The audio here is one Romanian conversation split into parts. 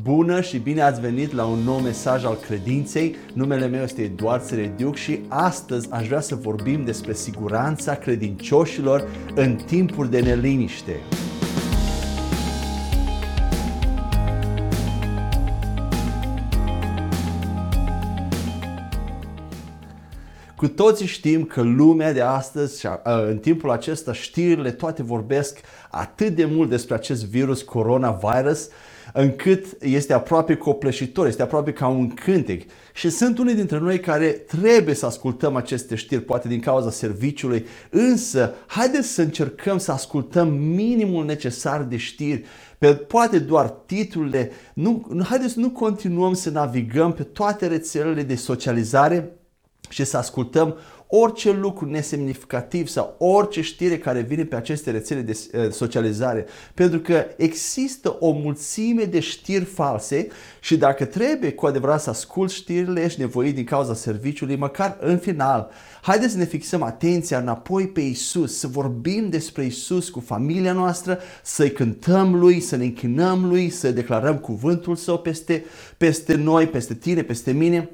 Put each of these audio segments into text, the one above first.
Bună și bine ați venit la un nou mesaj al credinței. Numele meu este Eduard Serediuc și astăzi aș vrea să vorbim despre siguranța credincioșilor în timpuri de neliniște. Cu toții știm că lumea de astăzi, în timpul acesta, știrile toate vorbesc atât de mult despre acest virus coronavirus, încât este aproape copleșitor, este aproape ca un cântec. Și sunt unii dintre noi care trebuie să ascultăm aceste știri, poate din cauza serviciului, însă haideți să încercăm să ascultăm minimul necesar de știri, pe, poate doar titlurile, nu, haideți să nu continuăm să navigăm pe toate rețelele de socializare și să ascultăm orice lucru nesemnificativ sau orice știre care vine pe aceste rețele de eh, socializare. Pentru că există o mulțime de știri false și dacă trebuie cu adevărat să ascult știrile, ești nevoit din cauza serviciului, măcar în final, haideți să ne fixăm atenția înapoi pe Isus, să vorbim despre Isus cu familia noastră, să-i cântăm Lui, să ne închinăm Lui, să declarăm cuvântul Său peste, peste noi, peste tine, peste mine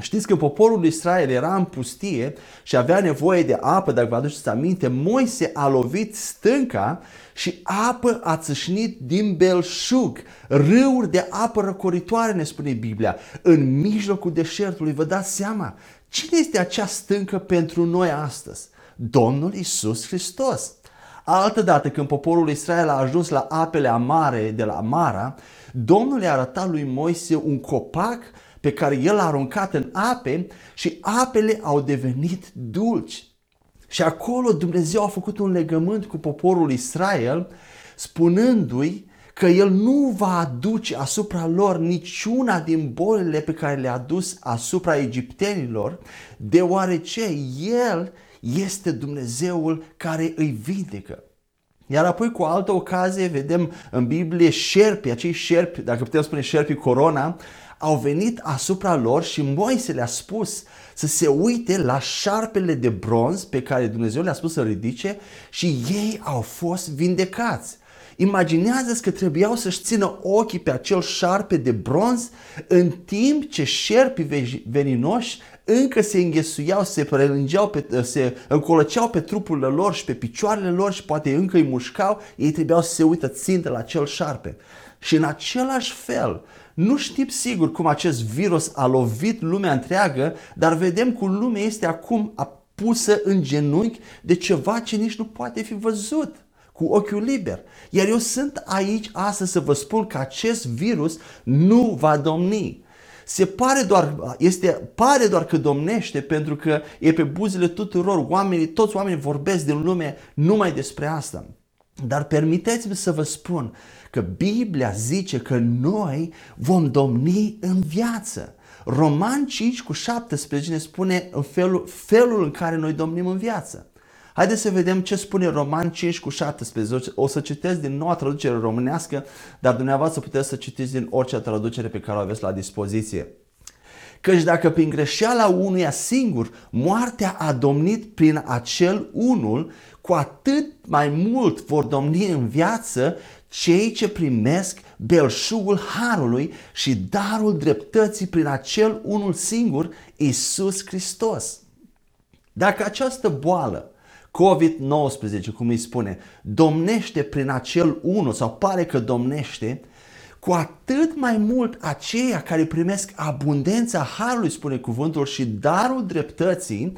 Știți că poporul Israel era în pustie și avea nevoie de apă, dacă vă aduceți aminte, Moise a lovit stânca și apă a țâșnit din belșug, râuri de apă răcoritoare, ne spune Biblia, în mijlocul deșertului. Vă dați seama? Cine este acea stâncă pentru noi astăzi? Domnul Isus Hristos. Altă dată, când poporul Israel a ajuns la apele amare de la Mara, Domnul i-a arătat lui Moise un copac pe care el a aruncat în ape și apele au devenit dulci. Și acolo Dumnezeu a făcut un legământ cu poporul Israel, spunându-i că El nu va aduce asupra lor niciuna din bolile pe care le-a dus asupra egiptenilor, deoarece El este Dumnezeul care îi vindecă. Iar apoi cu altă ocazie vedem în Biblie șerpi, acei șerpi, dacă putem spune șerpi corona, au venit asupra lor și Moise le-a spus să se uite la șarpele de bronz pe care Dumnezeu le-a spus să ridice și ei au fost vindecați. Imaginează-ți că trebuiau să-și țină ochii pe acel șarpe de bronz în timp ce șerpii veninoși încă se înghesuiau, se prelângeau, pe, se încolăceau pe trupurile lor și pe picioarele lor și poate încă îi mușcau, ei trebuiau să se uită țintă la acel șarpe. Și în același fel, nu știm sigur cum acest virus a lovit lumea întreagă, dar vedem cum lumea este acum pusă în genunchi de ceva ce nici nu poate fi văzut cu ochiul liber. Iar eu sunt aici astăzi să vă spun că acest virus nu va domni. Se pare doar, este, pare doar că domnește pentru că e pe buzele tuturor, oamenii, toți oamenii vorbesc din lume numai despre asta. Dar permiteți-mi să vă spun că Biblia zice că noi vom domni în viață. Roman 5 cu 17 ne spune în felul, felul în care noi domnim în viață. Haideți să vedem ce spune Roman 5 cu 17. O să citesc din noua traducere românească, dar dumneavoastră puteți să citiți din orice traducere pe care o aveți la dispoziție. Căci dacă prin greșeala unuia singur moartea a domnit prin acel unul, cu atât mai mult vor domni în viață cei ce primesc belșugul harului și darul dreptății prin acel unul singur, Isus Hristos. Dacă această boală, COVID-19, cum îi spune, domnește prin acel unul sau pare că domnește, cu atât mai mult aceia care primesc abundența harului, spune cuvântul, și darul dreptății,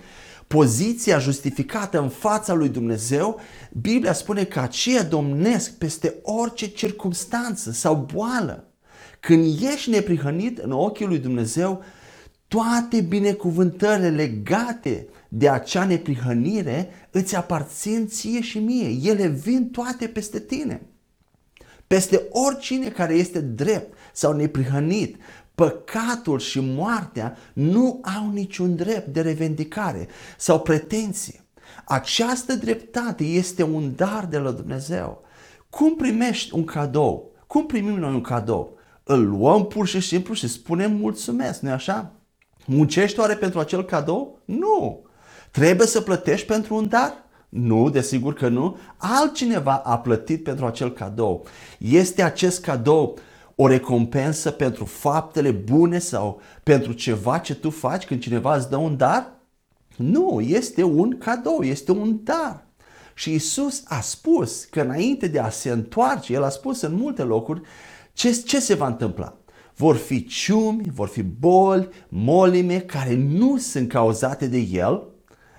poziția justificată în fața lui Dumnezeu, Biblia spune că aceia domnesc peste orice circunstanță sau boală. Când ești neprihănit în ochii lui Dumnezeu, toate binecuvântările legate de acea neprihănire îți aparțin ție și mie. Ele vin toate peste tine. Peste oricine care este drept sau neprihănit, păcatul și moartea nu au niciun drept de revendicare sau pretenție. Această dreptate este un dar de la Dumnezeu. Cum primești un cadou? Cum primim noi un cadou? Îl luăm pur și simplu și spunem mulțumesc, nu așa? Muncești oare pentru acel cadou? Nu. Trebuie să plătești pentru un dar? Nu, desigur că nu. Altcineva a plătit pentru acel cadou. Este acest cadou o recompensă pentru faptele bune sau pentru ceva ce tu faci când cineva îți dă un dar? Nu, este un cadou, este un dar. Și Isus a spus că înainte de a se întoarce, El a spus în multe locuri ce, ce se va întâmpla. Vor fi ciumi, vor fi boli, molime care nu sunt cauzate de El,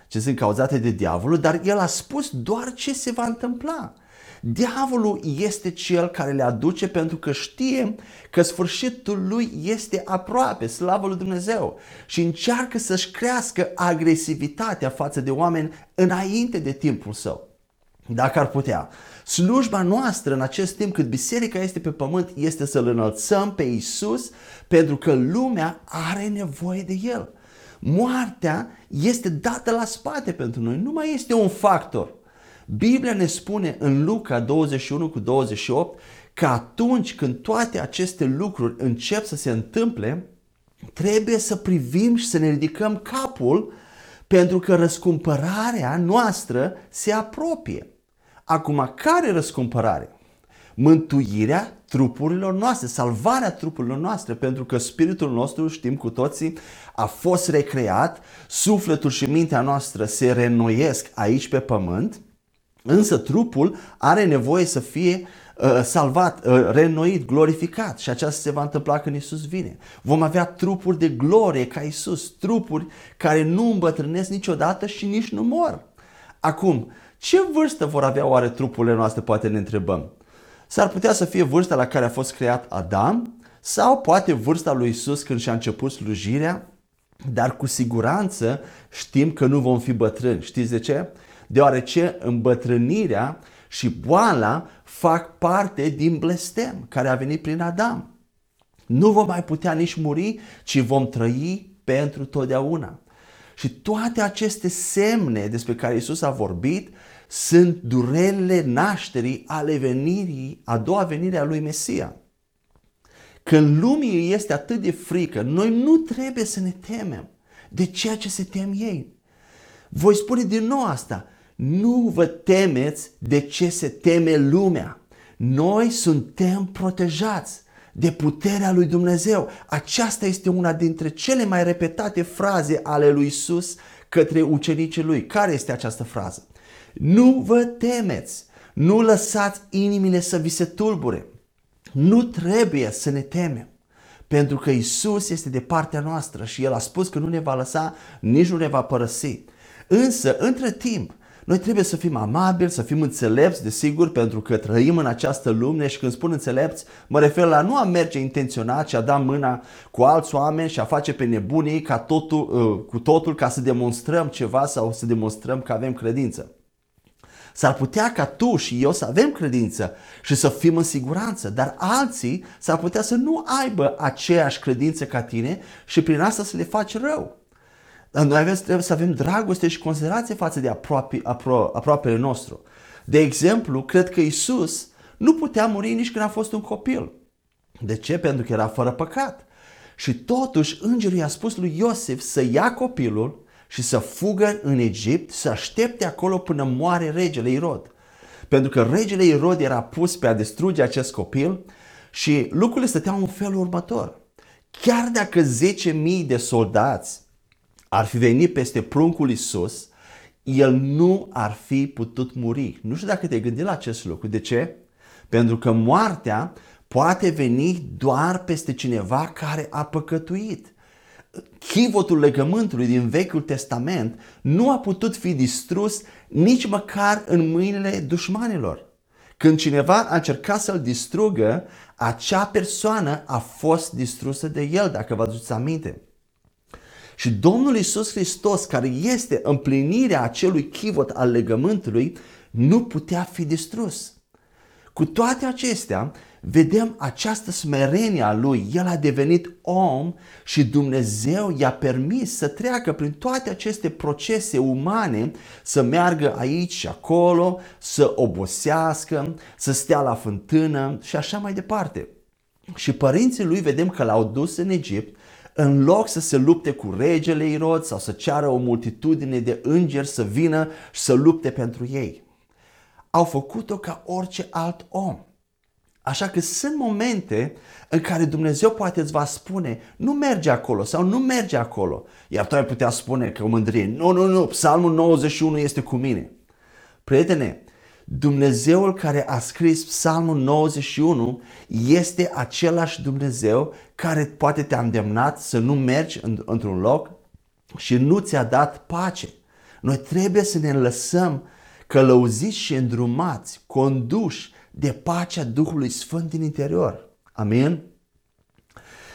ce sunt cauzate de diavolul, dar El a spus doar ce se va întâmpla. Diavolul este cel care le aduce pentru că știe că sfârșitul lui este aproape, slavă lui Dumnezeu, și încearcă să-și crească agresivitatea față de oameni înainte de timpul său. Dacă ar putea. Slujba noastră în acest timp cât biserica este pe pământ este să-L înălțăm pe Isus pentru că lumea are nevoie de El. Moartea este dată la spate pentru noi, nu mai este un factor. Biblia ne spune în Luca 21 cu 28 că atunci când toate aceste lucruri încep să se întâmple, trebuie să privim și să ne ridicăm capul pentru că răscumpărarea noastră se apropie. Acum, care răscumpărare? Mântuirea trupurilor noastre, salvarea trupurilor noastre, pentru că spiritul nostru, știm cu toții, a fost recreat, sufletul și mintea noastră se renoiesc aici pe pământ Însă trupul are nevoie să fie uh, salvat, uh, reînnoit, glorificat și aceasta se va întâmpla când Isus vine. Vom avea trupuri de glorie ca Isus, trupuri care nu îmbătrânesc niciodată și nici nu mor. Acum, ce vârstă vor avea oare trupurile noastre, poate ne întrebăm. S-ar putea să fie vârsta la care a fost creat Adam sau poate vârsta lui Isus când și-a început slujirea, dar cu siguranță știm că nu vom fi bătrâni. Știți de ce? Deoarece îmbătrânirea și boala fac parte din blestem care a venit prin Adam. Nu vom mai putea nici muri, ci vom trăi pentru totdeauna. Și toate aceste semne despre care Isus a vorbit sunt durerile nașterii ale venirii, a doua venire a lui Mesia. Când lumii este atât de frică, noi nu trebuie să ne temem de ceea ce se tem ei. Voi spune din nou asta. Nu vă temeți de ce se teme lumea. Noi suntem protejați de puterea lui Dumnezeu. Aceasta este una dintre cele mai repetate fraze ale lui Isus către ucenicii lui. Care este această frază? Nu vă temeți, nu lăsați inimile să vi se tulbure. Nu trebuie să ne temem. Pentru că Isus este de partea noastră și El a spus că nu ne va lăsa, nici nu ne va părăsi. Însă, între timp, noi trebuie să fim amabili, să fim înțelepți, desigur, pentru că trăim în această lume și când spun înțelepți, mă refer la nu a merge intenționat și a da mâna cu alți oameni și a face pe nebunii ca totul, uh, cu totul ca să demonstrăm ceva sau să demonstrăm că avem credință. S-ar putea ca tu și eu să avem credință și să fim în siguranță, dar alții s-ar putea să nu aibă aceeași credință ca tine și prin asta să le faci rău. Noi avem, trebuie să avem dragoste și considerație față de aproape, apro, aproapele nostru. De exemplu, cred că Isus nu putea muri nici când a fost un copil. De ce? Pentru că era fără păcat. Și totuși îngerul i-a spus lui Iosif să ia copilul și să fugă în Egipt, să aștepte acolo până moare regele Irod. Pentru că regele Irod era pus pe a distruge acest copil și lucrurile stăteau în felul următor. Chiar dacă 10.000 de soldați ar fi venit peste pruncul Isus, el nu ar fi putut muri. Nu știu dacă te-ai gândit la acest lucru. De ce? Pentru că moartea poate veni doar peste cineva care a păcătuit. Chivotul legământului din Vechiul Testament nu a putut fi distrus nici măcar în mâinile dușmanilor. Când cineva a încercat să-l distrugă, acea persoană a fost distrusă de el, dacă vă aduceți aminte. Și Domnul Isus Hristos, care este împlinirea acelui chivot al legământului, nu putea fi distrus. Cu toate acestea, vedem această smerenie a lui. El a devenit om și Dumnezeu i-a permis să treacă prin toate aceste procese umane, să meargă aici și acolo, să obosească, să stea la fântână și așa mai departe. Și părinții lui vedem că l-au dus în Egipt în loc să se lupte cu regele Irod sau să ceară o multitudine de îngeri să vină și să lupte pentru ei. Au făcut-o ca orice alt om. Așa că sunt momente în care Dumnezeu poate îți va spune, nu merge acolo sau nu merge acolo. Iar tu ai putea spune că mândrie, nu, nu, nu, psalmul 91 este cu mine. Prietene, Dumnezeul care a scris psalmul 91 este același Dumnezeu care poate te-a îndemnat să nu mergi într-un loc și nu ți-a dat pace. Noi trebuie să ne lăsăm călăuziți și îndrumați, conduși de pacea Duhului Sfânt din interior. Amin?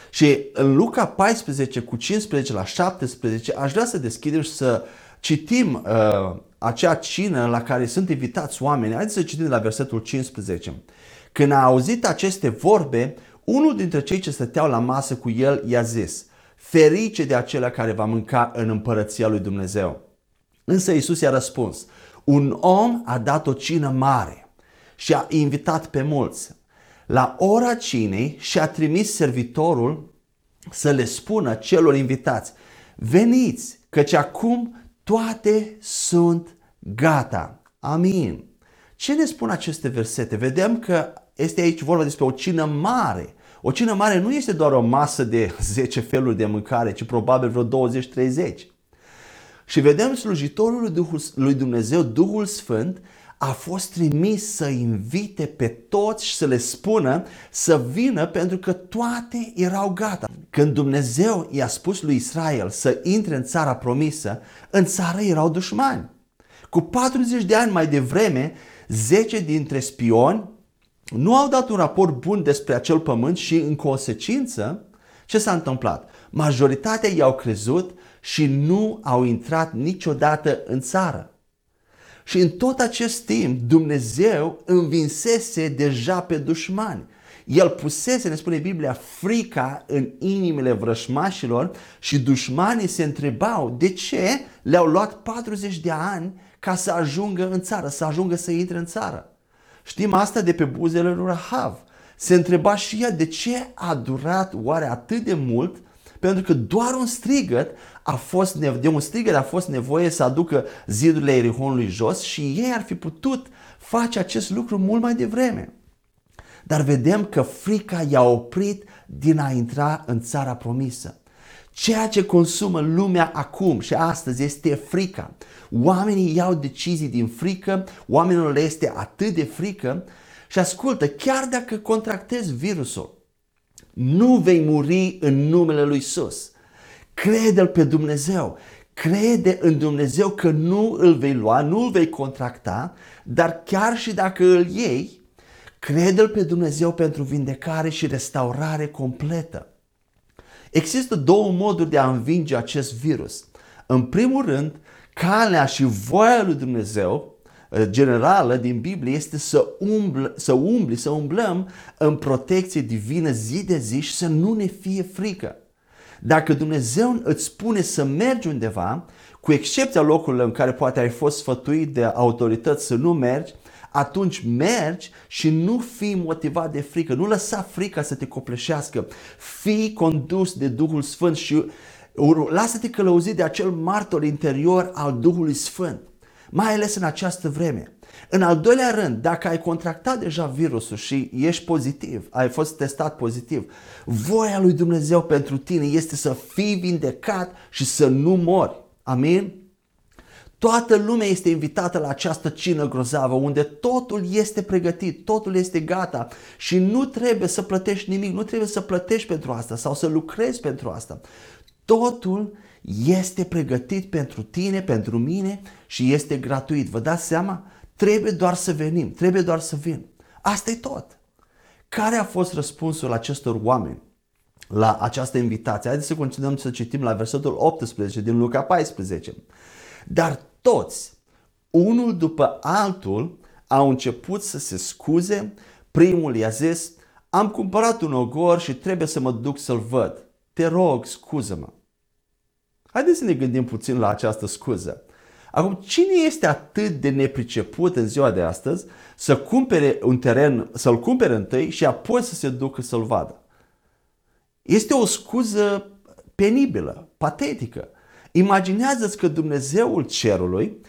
Și în Luca 14 cu 15 la 17 aș vrea să deschidem și să citim uh, acea cină la care sunt invitați oameni. Haideți să citim de la versetul 15. Când a auzit aceste vorbe, unul dintre cei ce stăteau la masă cu el i-a zis, ferice de acela care va mânca în împărăția lui Dumnezeu. Însă Isus i-a răspuns, un om a dat o cină mare și a invitat pe mulți. La ora cinei și-a trimis servitorul să le spună celor invitați, veniți, căci acum toate sunt gata. Amin. Ce ne spun aceste versete? Vedem că este aici vorba despre o cină mare. O cină mare nu este doar o masă de 10 feluri de mâncare, ci probabil vreo 20-30. Și vedem slujitorul lui Dumnezeu, Duhul Sfânt, a fost trimis să invite pe toți și să le spună să vină pentru că toate erau gata. Când Dumnezeu i-a spus lui Israel să intre în țara promisă, în țară erau dușmani. Cu 40 de ani mai devreme, 10 dintre spioni nu au dat un raport bun despre acel pământ și în consecință, ce s-a întâmplat? Majoritatea i-au crezut și nu au intrat niciodată în țară. Și în tot acest timp Dumnezeu învinsese deja pe dușmani. El pusese, ne spune Biblia, frica în inimile vrășmașilor și dușmanii se întrebau de ce le-au luat 40 de ani ca să ajungă în țară, să ajungă să intre în țară. Știm asta de pe buzele lui Rahav. Se întreba și ea de ce a durat oare atât de mult pentru că doar un strigăt a fost, de un strigăt a fost nevoie să aducă zidurile Erihonului jos și ei ar fi putut face acest lucru mult mai devreme. Dar vedem că frica i-a oprit din a intra în țara promisă. Ceea ce consumă lumea acum și astăzi este frica. Oamenii iau decizii din frică, oamenilor le este atât de frică și ascultă, chiar dacă contractezi virusul, nu vei muri în numele lui Isus. Crede-L pe Dumnezeu. Crede în Dumnezeu că nu îl vei lua, nu îl vei contracta, dar chiar și dacă îl iei, crede-L pe Dumnezeu pentru vindecare și restaurare completă. Există două moduri de a învinge acest virus. În primul rând, calea și voia lui Dumnezeu uh, generală din Biblie este să, umbl, să umbli, să umblăm în protecție divină zi de zi și să nu ne fie frică. Dacă Dumnezeu îți spune să mergi undeva, cu excepția locurilor în care poate ai fost sfătuit de autorități să nu mergi, atunci mergi și nu fii motivat de frică. Nu lăsa frica să te copleșească. Fii condus de Duhul Sfânt și lasă-te călăuzit de acel martor interior al Duhului Sfânt. Mai ales în această vreme. În al doilea rând, dacă ai contractat deja virusul și ești pozitiv, ai fost testat pozitiv, voia lui Dumnezeu pentru tine este să fii vindecat și să nu mori. Amin? Toată lumea este invitată la această cină grozavă unde totul este pregătit, totul este gata și nu trebuie să plătești nimic, nu trebuie să plătești pentru asta sau să lucrezi pentru asta. Totul este pregătit pentru tine, pentru mine și este gratuit. Vă dați seama? Trebuie doar să venim, trebuie doar să vin. Asta e tot. Care a fost răspunsul acestor oameni la această invitație? Haideți să continuăm să citim la versetul 18 din Luca 14. Dar toți, unul după altul, au început să se scuze. Primul i-a zis, am cumpărat un ogor și trebuie să mă duc să-l văd. Te rog, scuză-mă. Haideți să ne gândim puțin la această scuză. Acum, cine este atât de nepriceput în ziua de astăzi să cumpere un teren, să-l cumpere întâi și apoi să se ducă să-l vadă? Este o scuză penibilă, patetică. Imaginează-ți că Dumnezeul cerului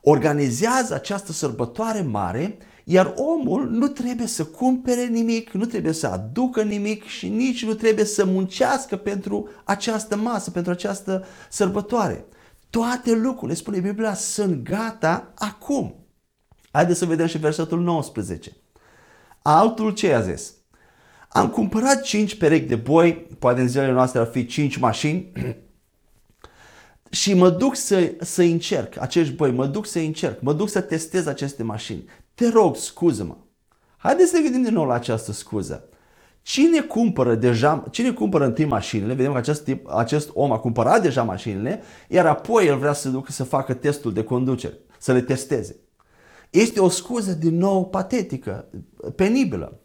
organizează această sărbătoare mare Iar omul nu trebuie să cumpere nimic, nu trebuie să aducă nimic și nici nu trebuie să muncească pentru această masă, pentru această sărbătoare. Toate lucrurile, spune Biblia, sunt gata acum. Haideți să vedem și versetul 19. Altul ce a zis? Am cumpărat 5 perechi de boi, poate în zilele noastre ar fi 5 mașini, și mă duc să, să încerc acești boi, mă duc să încerc, mă duc să testez aceste mașini. Te rog, scuză-mă. Haideți să ne gândim din nou la această scuză. Cine cumpără deja, cine cumpără întâi mașinile, vedem că acest, tip, acest om a cumpărat deja mașinile, iar apoi el vrea să ducă să facă testul de conducere, să le testeze. Este o scuză din nou patetică, penibilă.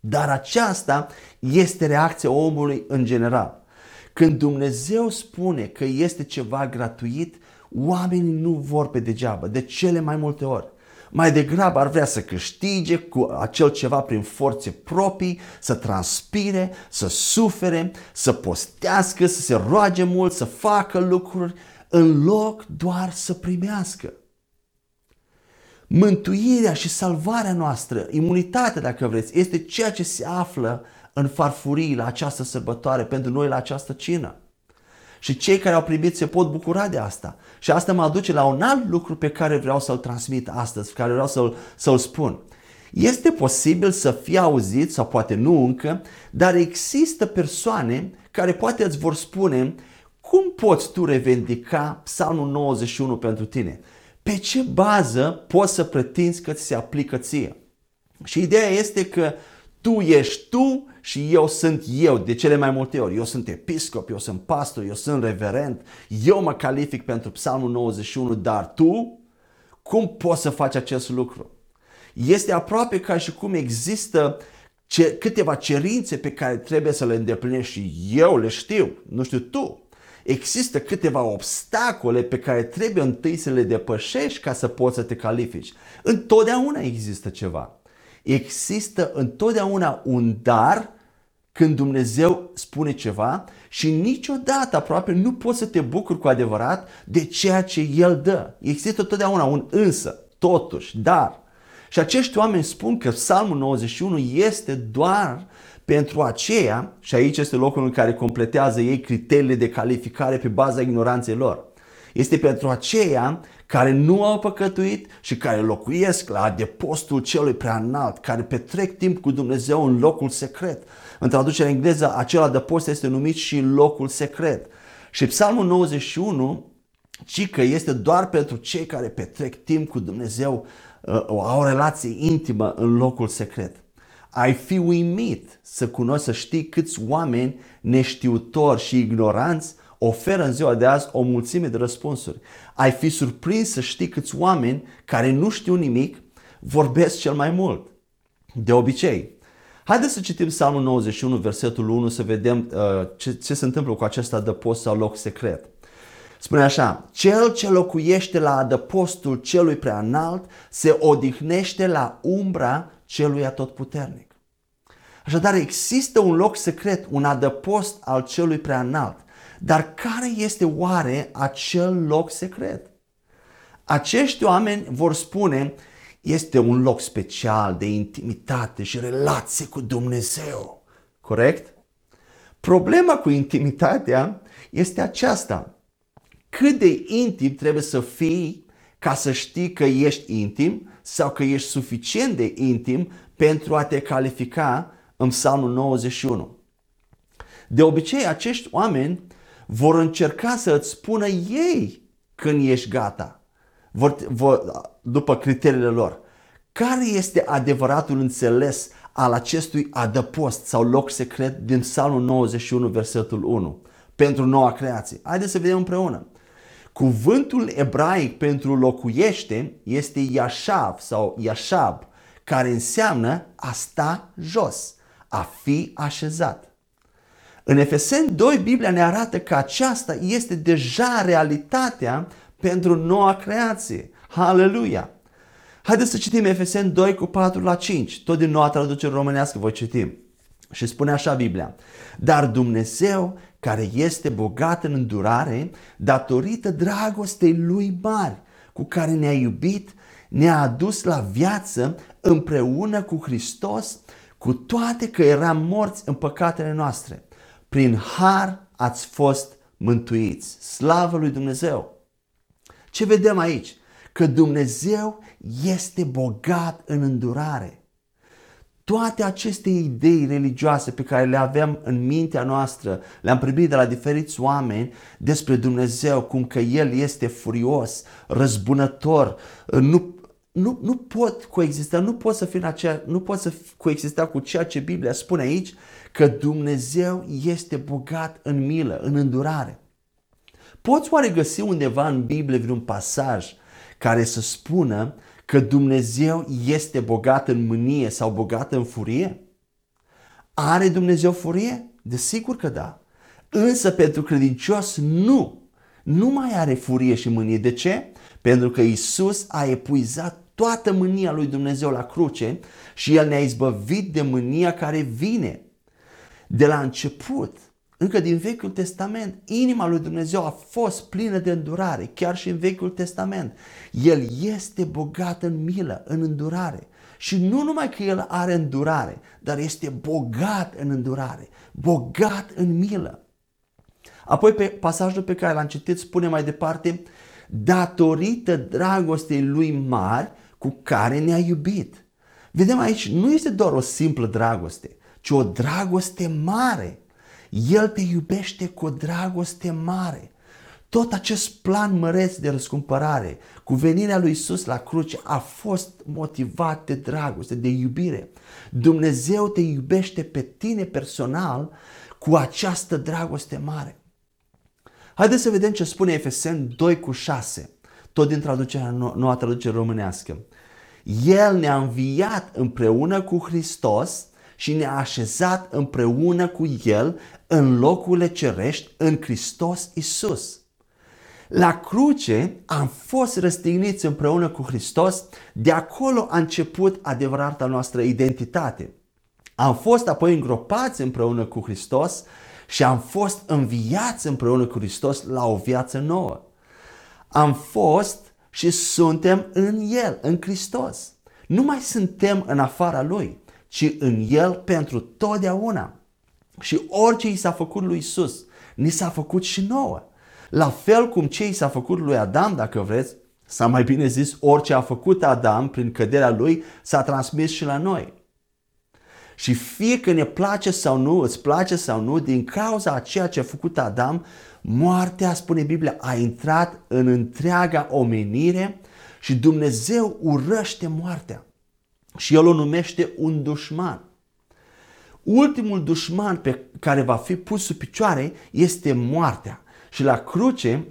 Dar aceasta este reacția omului în general. Când Dumnezeu spune că este ceva gratuit, oamenii nu vor pe degeaba, de cele mai multe ori. Mai degrabă ar vrea să câștige cu acel ceva prin forțe proprii, să transpire, să sufere, să postească, să se roage mult, să facă lucruri, în loc doar să primească. Mântuirea și salvarea noastră, imunitatea dacă vreți, este ceea ce se află în farfurii la această sărbătoare, pentru noi la această cină. Și cei care au primit se pot bucura de asta. Și asta mă aduce la un alt lucru pe care vreau să-l transmit astăzi, care vreau să-l, să-l spun. Este posibil să fie auzit, sau poate nu încă, dar există persoane care poate îți vor spune cum poți tu revendica Psalmul 91 pentru tine? Pe ce bază poți să pretinzi că ți se aplică ție? Și ideea este că tu ești tu și eu sunt eu de cele mai multe ori. Eu sunt episcop, eu sunt pastor, eu sunt reverent, eu mă calific pentru Psalmul 91, dar tu, cum poți să faci acest lucru? Este aproape ca și cum există ce, câteva cerințe pe care trebuie să le îndeplinești și eu le știu, nu știu tu. Există câteva obstacole pe care trebuie întâi să le depășești ca să poți să te califici. Întotdeauna există ceva există întotdeauna un dar când Dumnezeu spune ceva și niciodată aproape nu poți să te bucuri cu adevărat de ceea ce El dă. Există întotdeauna un însă, totuși, dar. Și acești oameni spun că Psalmul 91 este doar pentru aceea, și aici este locul în care completează ei criteriile de calificare pe baza ignoranței lor. Este pentru aceea care nu au păcătuit și care locuiesc la adăpostul celui prea înalt, care petrec timp cu Dumnezeu în locul secret. În traducerea engleză, acel adăpost este numit și locul secret. Și Psalmul 91 ci că este doar pentru cei care petrec timp cu Dumnezeu, uh, au o relație intimă în locul secret. Ai fi uimit să cunoști, să știi câți oameni neștiutori și ignoranți oferă în ziua de azi o mulțime de răspunsuri. Ai fi surprins să știi câți oameni care nu știu nimic vorbesc cel mai mult. De obicei. Haideți să citim Psalmul 91, versetul 1, să vedem uh, ce, ce se întâmplă cu acest adăpost sau loc secret. Spune așa, cel ce locuiește la adăpostul celui prea înalt se odihnește la umbra celui atotputernic. Așadar, există un loc secret, un adăpost al celui prea înalt. Dar care este oare acel loc secret? Acești oameni vor spune, este un loc special de intimitate și relație cu Dumnezeu. Corect? Problema cu intimitatea este aceasta. Cât de intim trebuie să fii ca să știi că ești intim sau că ești suficient de intim pentru a te califica în Psalmul 91. De obicei, acești oameni vor încerca să îți spună ei când ești gata, vor, vor, după criteriile lor. Care este adevăratul înțeles al acestui adăpost sau loc secret din Psalmul 91, versetul 1, pentru noua creație? Haideți să vedem împreună. Cuvântul ebraic pentru locuiește este Yashav sau Yashab, care înseamnă a sta jos, a fi așezat. În Efeseni 2, Biblia ne arată că aceasta este deja realitatea pentru noua creație. Haleluia! Haideți să citim Efeseni 2 cu 4 la 5. Tot din noua traducere românească voi citim. Și spune așa Biblia. Dar Dumnezeu, care este bogat în îndurare, datorită dragostei Lui mari, cu care ne-a iubit, ne-a adus la viață împreună cu Hristos, cu toate că eram morți în păcatele noastre. Prin har ați fost mântuiți. Slavă lui Dumnezeu! Ce vedem aici? Că Dumnezeu este bogat în îndurare. Toate aceste idei religioase pe care le avem în mintea noastră, le-am primit de la diferiți oameni despre Dumnezeu, cum că El este furios, răzbunător, nu, nu, nu pot coexista, nu pot să fie în acea, nu pot să coexista cu ceea ce Biblia spune aici, că Dumnezeu este bogat în milă, în îndurare. Poți oare găsi undeva în Biblie vreun pasaj care să spună că Dumnezeu este bogat în mânie sau bogat în furie? Are Dumnezeu furie? Desigur că da. Însă pentru credincios nu. Nu mai are furie și mânie. De ce? Pentru că Isus a epuizat toată mânia lui Dumnezeu la cruce și El ne-a izbăvit de mânia care vine. De la început, încă din Vechiul Testament, inima lui Dumnezeu a fost plină de îndurare, chiar și în Vechiul Testament. El este bogat în milă, în îndurare. Și nu numai că el are îndurare, dar este bogat în îndurare, bogat în milă. Apoi pe pasajul pe care l-am citit spune mai departe, datorită dragostei lui mari cu care ne-a iubit. Vedem aici, nu este doar o simplă dragoste, ci o dragoste mare. El te iubește cu o dragoste mare. Tot acest plan măreț de răscumpărare, cu venirea lui Isus la cruce, a fost motivat de dragoste, de iubire. Dumnezeu te iubește pe tine personal cu această dragoste mare. Haideți să vedem ce spune Efeseni 2 cu 6, tot din traducerea noua traducere românească. El ne-a înviat împreună cu Hristos și ne-a așezat împreună cu El în locurile cerești în Hristos Isus. La cruce am fost răstigniți împreună cu Hristos, de acolo a început adevărata noastră identitate. Am fost apoi îngropați împreună cu Hristos și am fost înviați împreună cu Hristos la o viață nouă. Am fost și suntem în El, în Hristos. Nu mai suntem în afara Lui, ci în El pentru totdeauna. Și orice i s-a făcut lui Isus, ni s-a făcut și nouă. La fel cum ce i s-a făcut lui Adam, dacă vreți, sau mai bine zis, orice a făcut Adam prin căderea lui, s-a transmis și la noi. Și fie că ne place sau nu, îți place sau nu, din cauza a ceea ce a făcut Adam, moartea, spune Biblia, a intrat în întreaga omenire și Dumnezeu urăște moartea. Și El o numește un dușman. Ultimul dușman pe care va fi pus sub picioare este moartea. Și la cruce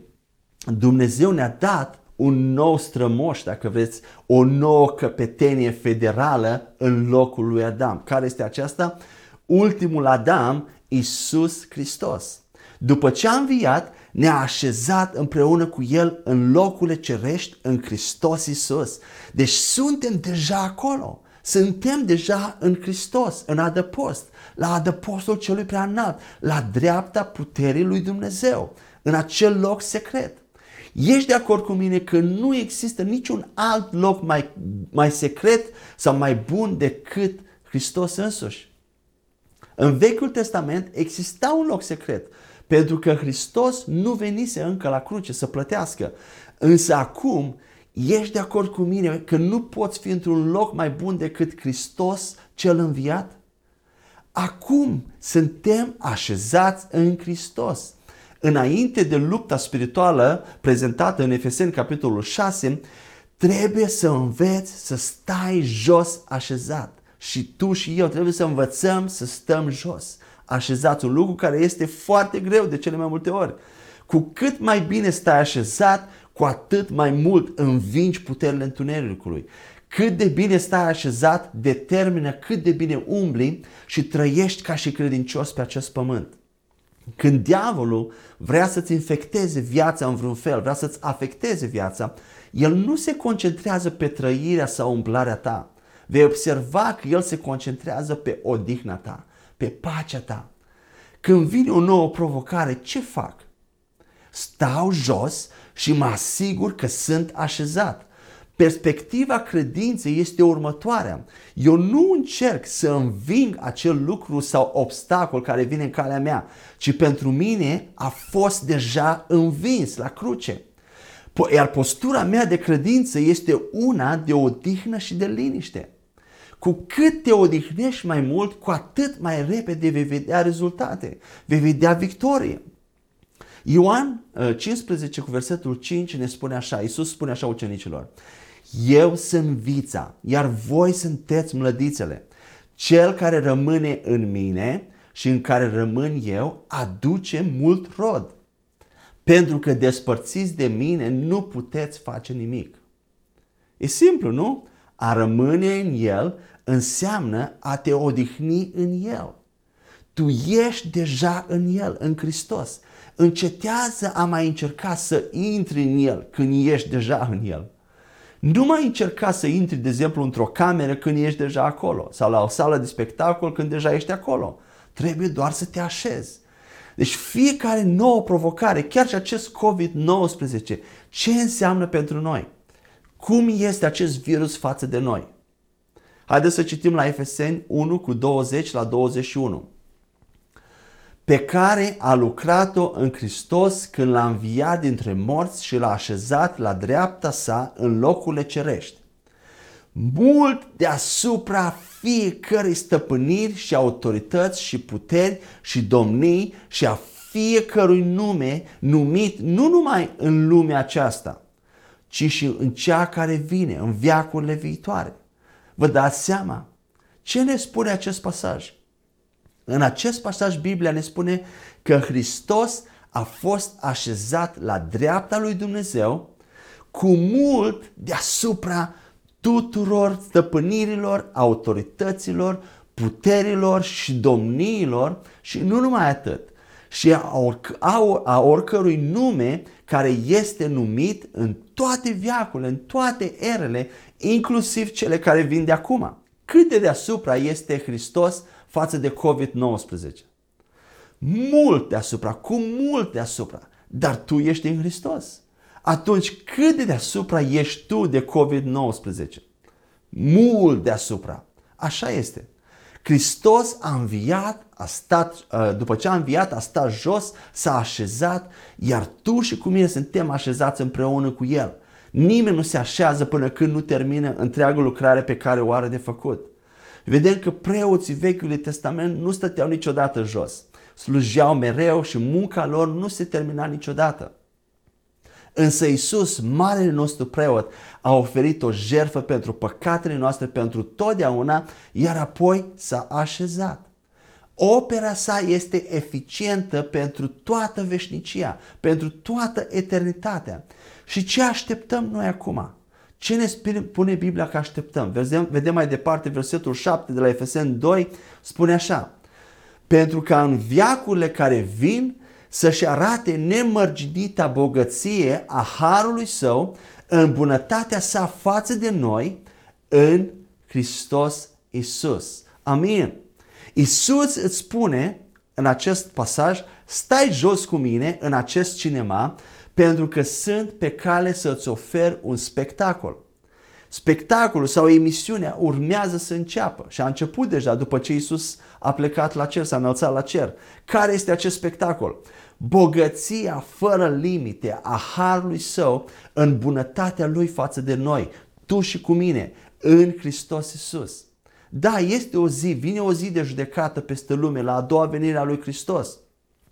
Dumnezeu ne-a dat un nou strămoș, dacă vreți, o nouă căpetenie federală în locul lui Adam. Care este aceasta? Ultimul Adam, Isus Hristos. După ce a înviat, ne-a așezat împreună cu El în locurile cerești în Hristos Isus. Deci suntem deja acolo. Suntem deja în Hristos, în adăpost, la adăpostul celui prea înalt, la dreapta puterii lui Dumnezeu, în acel loc secret. Ești de acord cu mine că nu există niciun alt loc mai, mai secret sau mai bun decât Hristos însuși. În Vechiul Testament exista un loc secret, pentru că Hristos nu venise încă la cruce să plătească. Însă acum ești de acord cu mine că nu poți fi într-un loc mai bun decât Hristos cel înviat? Acum suntem așezați în Hristos. Înainte de lupta spirituală prezentată în Efeseni capitolul 6, trebuie să înveți să stai jos așezat. Și tu și eu trebuie să învățăm să stăm jos așezat, un lucru care este foarte greu de cele mai multe ori. Cu cât mai bine stai așezat, cu atât mai mult învingi puterile întunericului. Cât de bine stai așezat determină cât de bine umbli și trăiești ca și credincios pe acest pământ. Când diavolul vrea să-ți infecteze viața în vreun fel, vrea să-ți afecteze viața, el nu se concentrează pe trăirea sau umblarea ta. Vei observa că el se concentrează pe odihna ta, pe pacea ta. Când vine o nouă provocare, ce fac? Stau jos și mă asigur că sunt așezat. Perspectiva credinței este următoarea. Eu nu încerc să înving acel lucru sau obstacol care vine în calea mea, ci pentru mine a fost deja învins la cruce. Iar postura mea de credință este una de odihnă și de liniște. Cu cât te odihnești mai mult, cu atât mai repede vei vedea rezultate, vei vedea victorie. Ioan 15 uh, cu versetul 5 ne spune așa, Iisus spune așa ucenicilor, Eu sunt vița, iar voi sunteți mlădițele. Cel care rămâne în mine și în care rămân eu aduce mult rod. Pentru că despărțiți de mine nu puteți face nimic. E simplu, nu? A rămâne în El înseamnă a te odihni în El. Tu ești deja în El, în Hristos. Încetează a mai încerca să intri în El când ești deja în El. Nu mai încerca să intri, de exemplu, într-o cameră când ești deja acolo sau la o sală de spectacol când deja ești acolo. Trebuie doar să te așezi. Deci fiecare nouă provocare, chiar și acest COVID-19, ce înseamnă pentru noi? Cum este acest virus față de noi? Haideți să citim la Efeseni 1 cu 20 la 21 pe care a lucrat-o în Hristos când l-a înviat dintre morți și l-a așezat la dreapta sa în locurile cerești. Mult deasupra fiecărei stăpâniri și autorități și puteri și domnii și a fiecărui nume numit nu numai în lumea aceasta, ci și în cea care vine, în viacurile viitoare. Vă dați seama? Ce ne spune acest pasaj? În acest pasaj Biblia ne spune că Hristos a fost așezat la dreapta lui Dumnezeu cu mult deasupra tuturor stăpânirilor, autorităților, puterilor și domniilor și nu numai atât, și a, oric- a, a oricărui nume care este numit în toate viacurile, în toate erele, inclusiv cele care vin de acum. Cât de deasupra este Hristos față de COVID-19? Mult deasupra, cu mult deasupra, dar tu ești în Hristos. Atunci cât de deasupra ești tu de COVID-19? Mult deasupra. Așa este. Hristos a înviat, a stat, uh, după ce a înviat, a stat jos, s-a așezat, iar tu și cu mine suntem așezați împreună cu El. Nimeni nu se așează până când nu termină întreaga lucrare pe care o are de făcut. Vedem că preoții Vechiului Testament nu stăteau niciodată jos. Slujeau mereu și munca lor nu se termina niciodată. Însă Isus, marele nostru preot, a oferit o jertfă pentru păcatele noastre pentru totdeauna, iar apoi s-a așezat. Opera sa este eficientă pentru toată veșnicia, pentru toată eternitatea. Și ce așteptăm noi acum? Ce ne spune Biblia că așteptăm? Vedem, vedem mai departe versetul 7 de la Efesen 2, spune așa. Pentru că în viacurile care vin să-și arate nemărginita bogăție a harului său în bunătatea sa față de noi în Hristos Isus. Amin. Isus îți spune în acest pasaj, stai jos cu mine în acest cinema pentru că sunt pe cale să-ți ofer un spectacol. Spectacolul sau emisiunea urmează să înceapă și a început deja după ce Isus a plecat la cer, s-a înălțat la cer. Care este acest spectacol? Bogăția fără limite a harului său în bunătatea lui față de noi, tu și cu mine, în Hristos Isus. Da, este o zi, vine o zi de judecată peste lume la a doua venire a lui Hristos.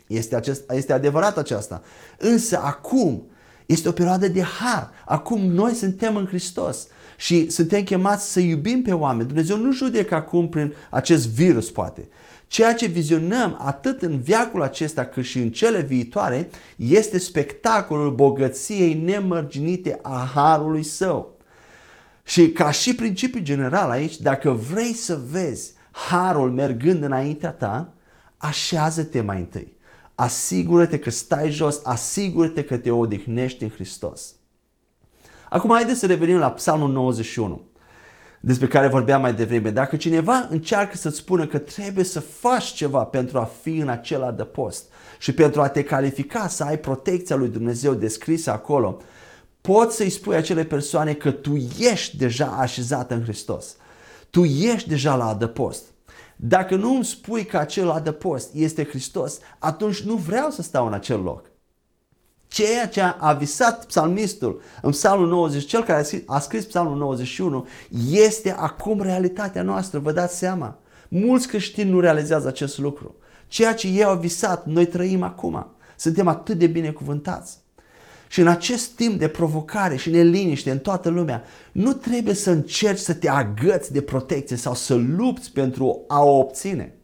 Este, acest, este adevărat aceasta. Însă acum este o perioadă de har. Acum noi suntem în Hristos și suntem chemați să iubim pe oameni. Dumnezeu nu judecă acum prin acest virus, poate. Ceea ce vizionăm atât în viacul acesta cât și în cele viitoare este spectacolul bogăției nemărginite a harului său. Și ca și principiu general aici, dacă vrei să vezi harul mergând înaintea ta, așează-te mai întâi. Asigură-te că stai jos, asigură-te că te odihnești în Hristos. Acum haideți să revenim la Psalmul 91, despre care vorbeam mai devreme. Dacă cineva încearcă să-ți spună că trebuie să faci ceva pentru a fi în acela de post și pentru a te califica să ai protecția lui Dumnezeu descrisă acolo, poți să-i spui acele persoane că tu ești deja așezat în Hristos. Tu ești deja la adăpost. Dacă nu îmi spui că acel adăpost este Hristos, atunci nu vreau să stau în acel loc. Ceea ce a visat psalmistul în psalmul 90, cel care a scris psalmul 91, este acum realitatea noastră, vă dați seama. Mulți creștini nu realizează acest lucru. Ceea ce ei au visat, noi trăim acum. Suntem atât de binecuvântați. Și în acest timp de provocare și neliniște în toată lumea, nu trebuie să încerci să te agăți de protecție sau să lupți pentru a o obține.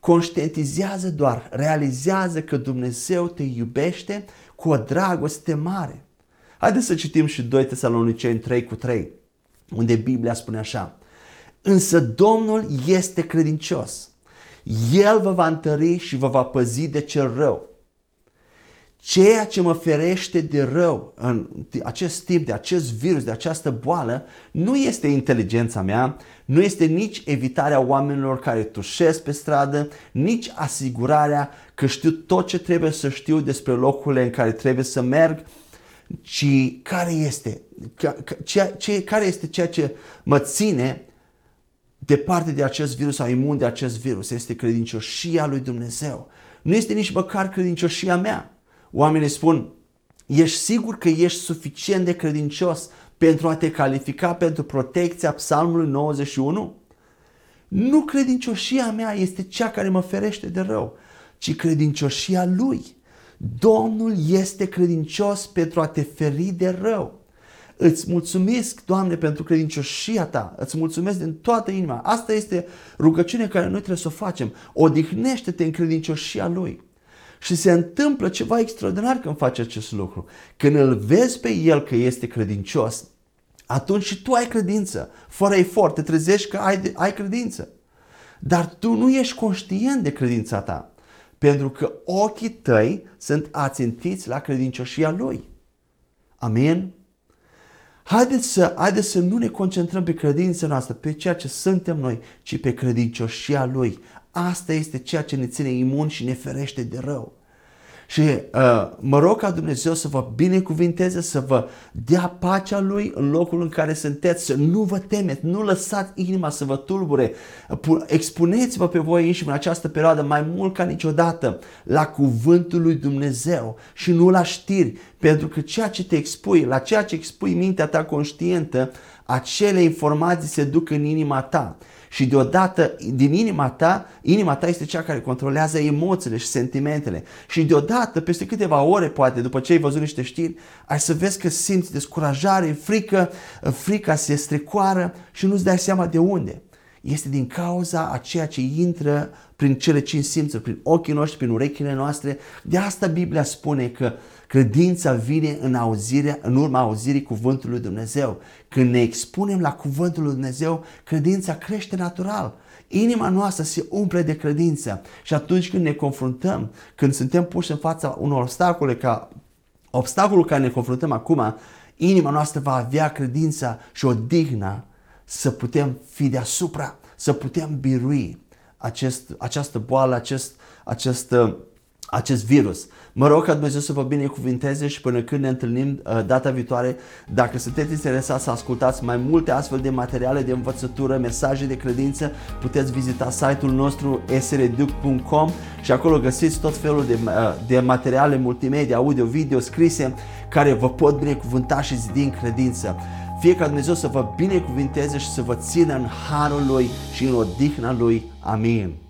Conștientizează doar, realizează că Dumnezeu te iubește cu o dragoste mare. Haideți să citim și 2 Tesaloniceni 3 cu 3, unde Biblia spune așa. Însă Domnul este credincios. El vă va întări și vă va păzi de cel rău. Ceea ce mă ferește de rău în acest tip, de acest virus, de această boală, nu este inteligența mea, nu este nici evitarea oamenilor care tușesc pe stradă, nici asigurarea că știu tot ce trebuie să știu despre locurile în care trebuie să merg, ci care este, ce, ce, care este ceea ce mă ține departe de acest virus sau imun de acest virus. Este credincioșia lui Dumnezeu. Nu este nici măcar credincioșia mea. Oamenii spun, ești sigur că ești suficient de credincios pentru a te califica pentru protecția psalmului 91? Nu credincioșia mea este cea care mă ferește de rău, ci credincioșia lui. Domnul este credincios pentru a te feri de rău. Îți mulțumesc, Doamne, pentru credincioșia Ta. Îți mulțumesc din toată inima. Asta este rugăciunea care noi trebuie să o facem. Odihnește-te în credincioșia Lui. Și se întâmplă ceva extraordinar când faci acest lucru. Când îl vezi pe el că este credincios, atunci și tu ai credință. Fără efort, te trezești că ai, ai credință. Dar tu nu ești conștient de credința ta. Pentru că ochii tăi sunt ațintiți la credincioșia lui. Amin? Haideți să, haideți să nu ne concentrăm pe credința noastră, pe ceea ce suntem noi, ci pe credincioșia Lui. Asta este ceea ce ne ține imun și ne ferește de rău. Și uh, mă rog ca Dumnezeu să vă binecuvinteze, să vă dea pacea Lui în locul în care sunteți, să nu vă temeți, nu lăsați inima să vă tulbure. Expuneți-vă pe voi înșivă în această perioadă mai mult ca niciodată la cuvântul lui Dumnezeu și nu la știri, pentru că ceea ce te expui, la ceea ce expui mintea ta conștientă, acele informații se duc în inima ta și deodată din inima ta, inima ta este cea care controlează emoțiile și sentimentele și deodată, peste câteva ore poate, după ce ai văzut niște știri, ai să vezi că simți descurajare, frică, frica se strecoară și nu-ți dai seama de unde. Este din cauza a ceea ce intră prin cele cinci simțuri, prin ochii noștri, prin urechile noastre. De asta Biblia spune că Credința vine în, auzirea, în urma auzirii cuvântului lui Dumnezeu. Când ne expunem la cuvântul lui Dumnezeu, credința crește natural. Inima noastră se umple de credință și atunci când ne confruntăm, când suntem puși în fața unor obstacole ca obstacolul care ne confruntăm acum, inima noastră va avea credința și o digna să putem fi deasupra, să putem birui acest, această boală, acest, acest, acest virus. Mă rog ca Dumnezeu să vă binecuvinteze și până când ne întâlnim uh, data viitoare, dacă sunteți interesați să ascultați mai multe astfel de materiale de învățătură, mesaje de credință, puteți vizita site-ul nostru srduc.com și acolo găsiți tot felul de, uh, de materiale multimedia, audio, video, scrise, care vă pot binecuvânta și zidi în credință. Fie ca Dumnezeu să vă binecuvinteze și să vă țină în harul Lui și în odihna Lui. Amin.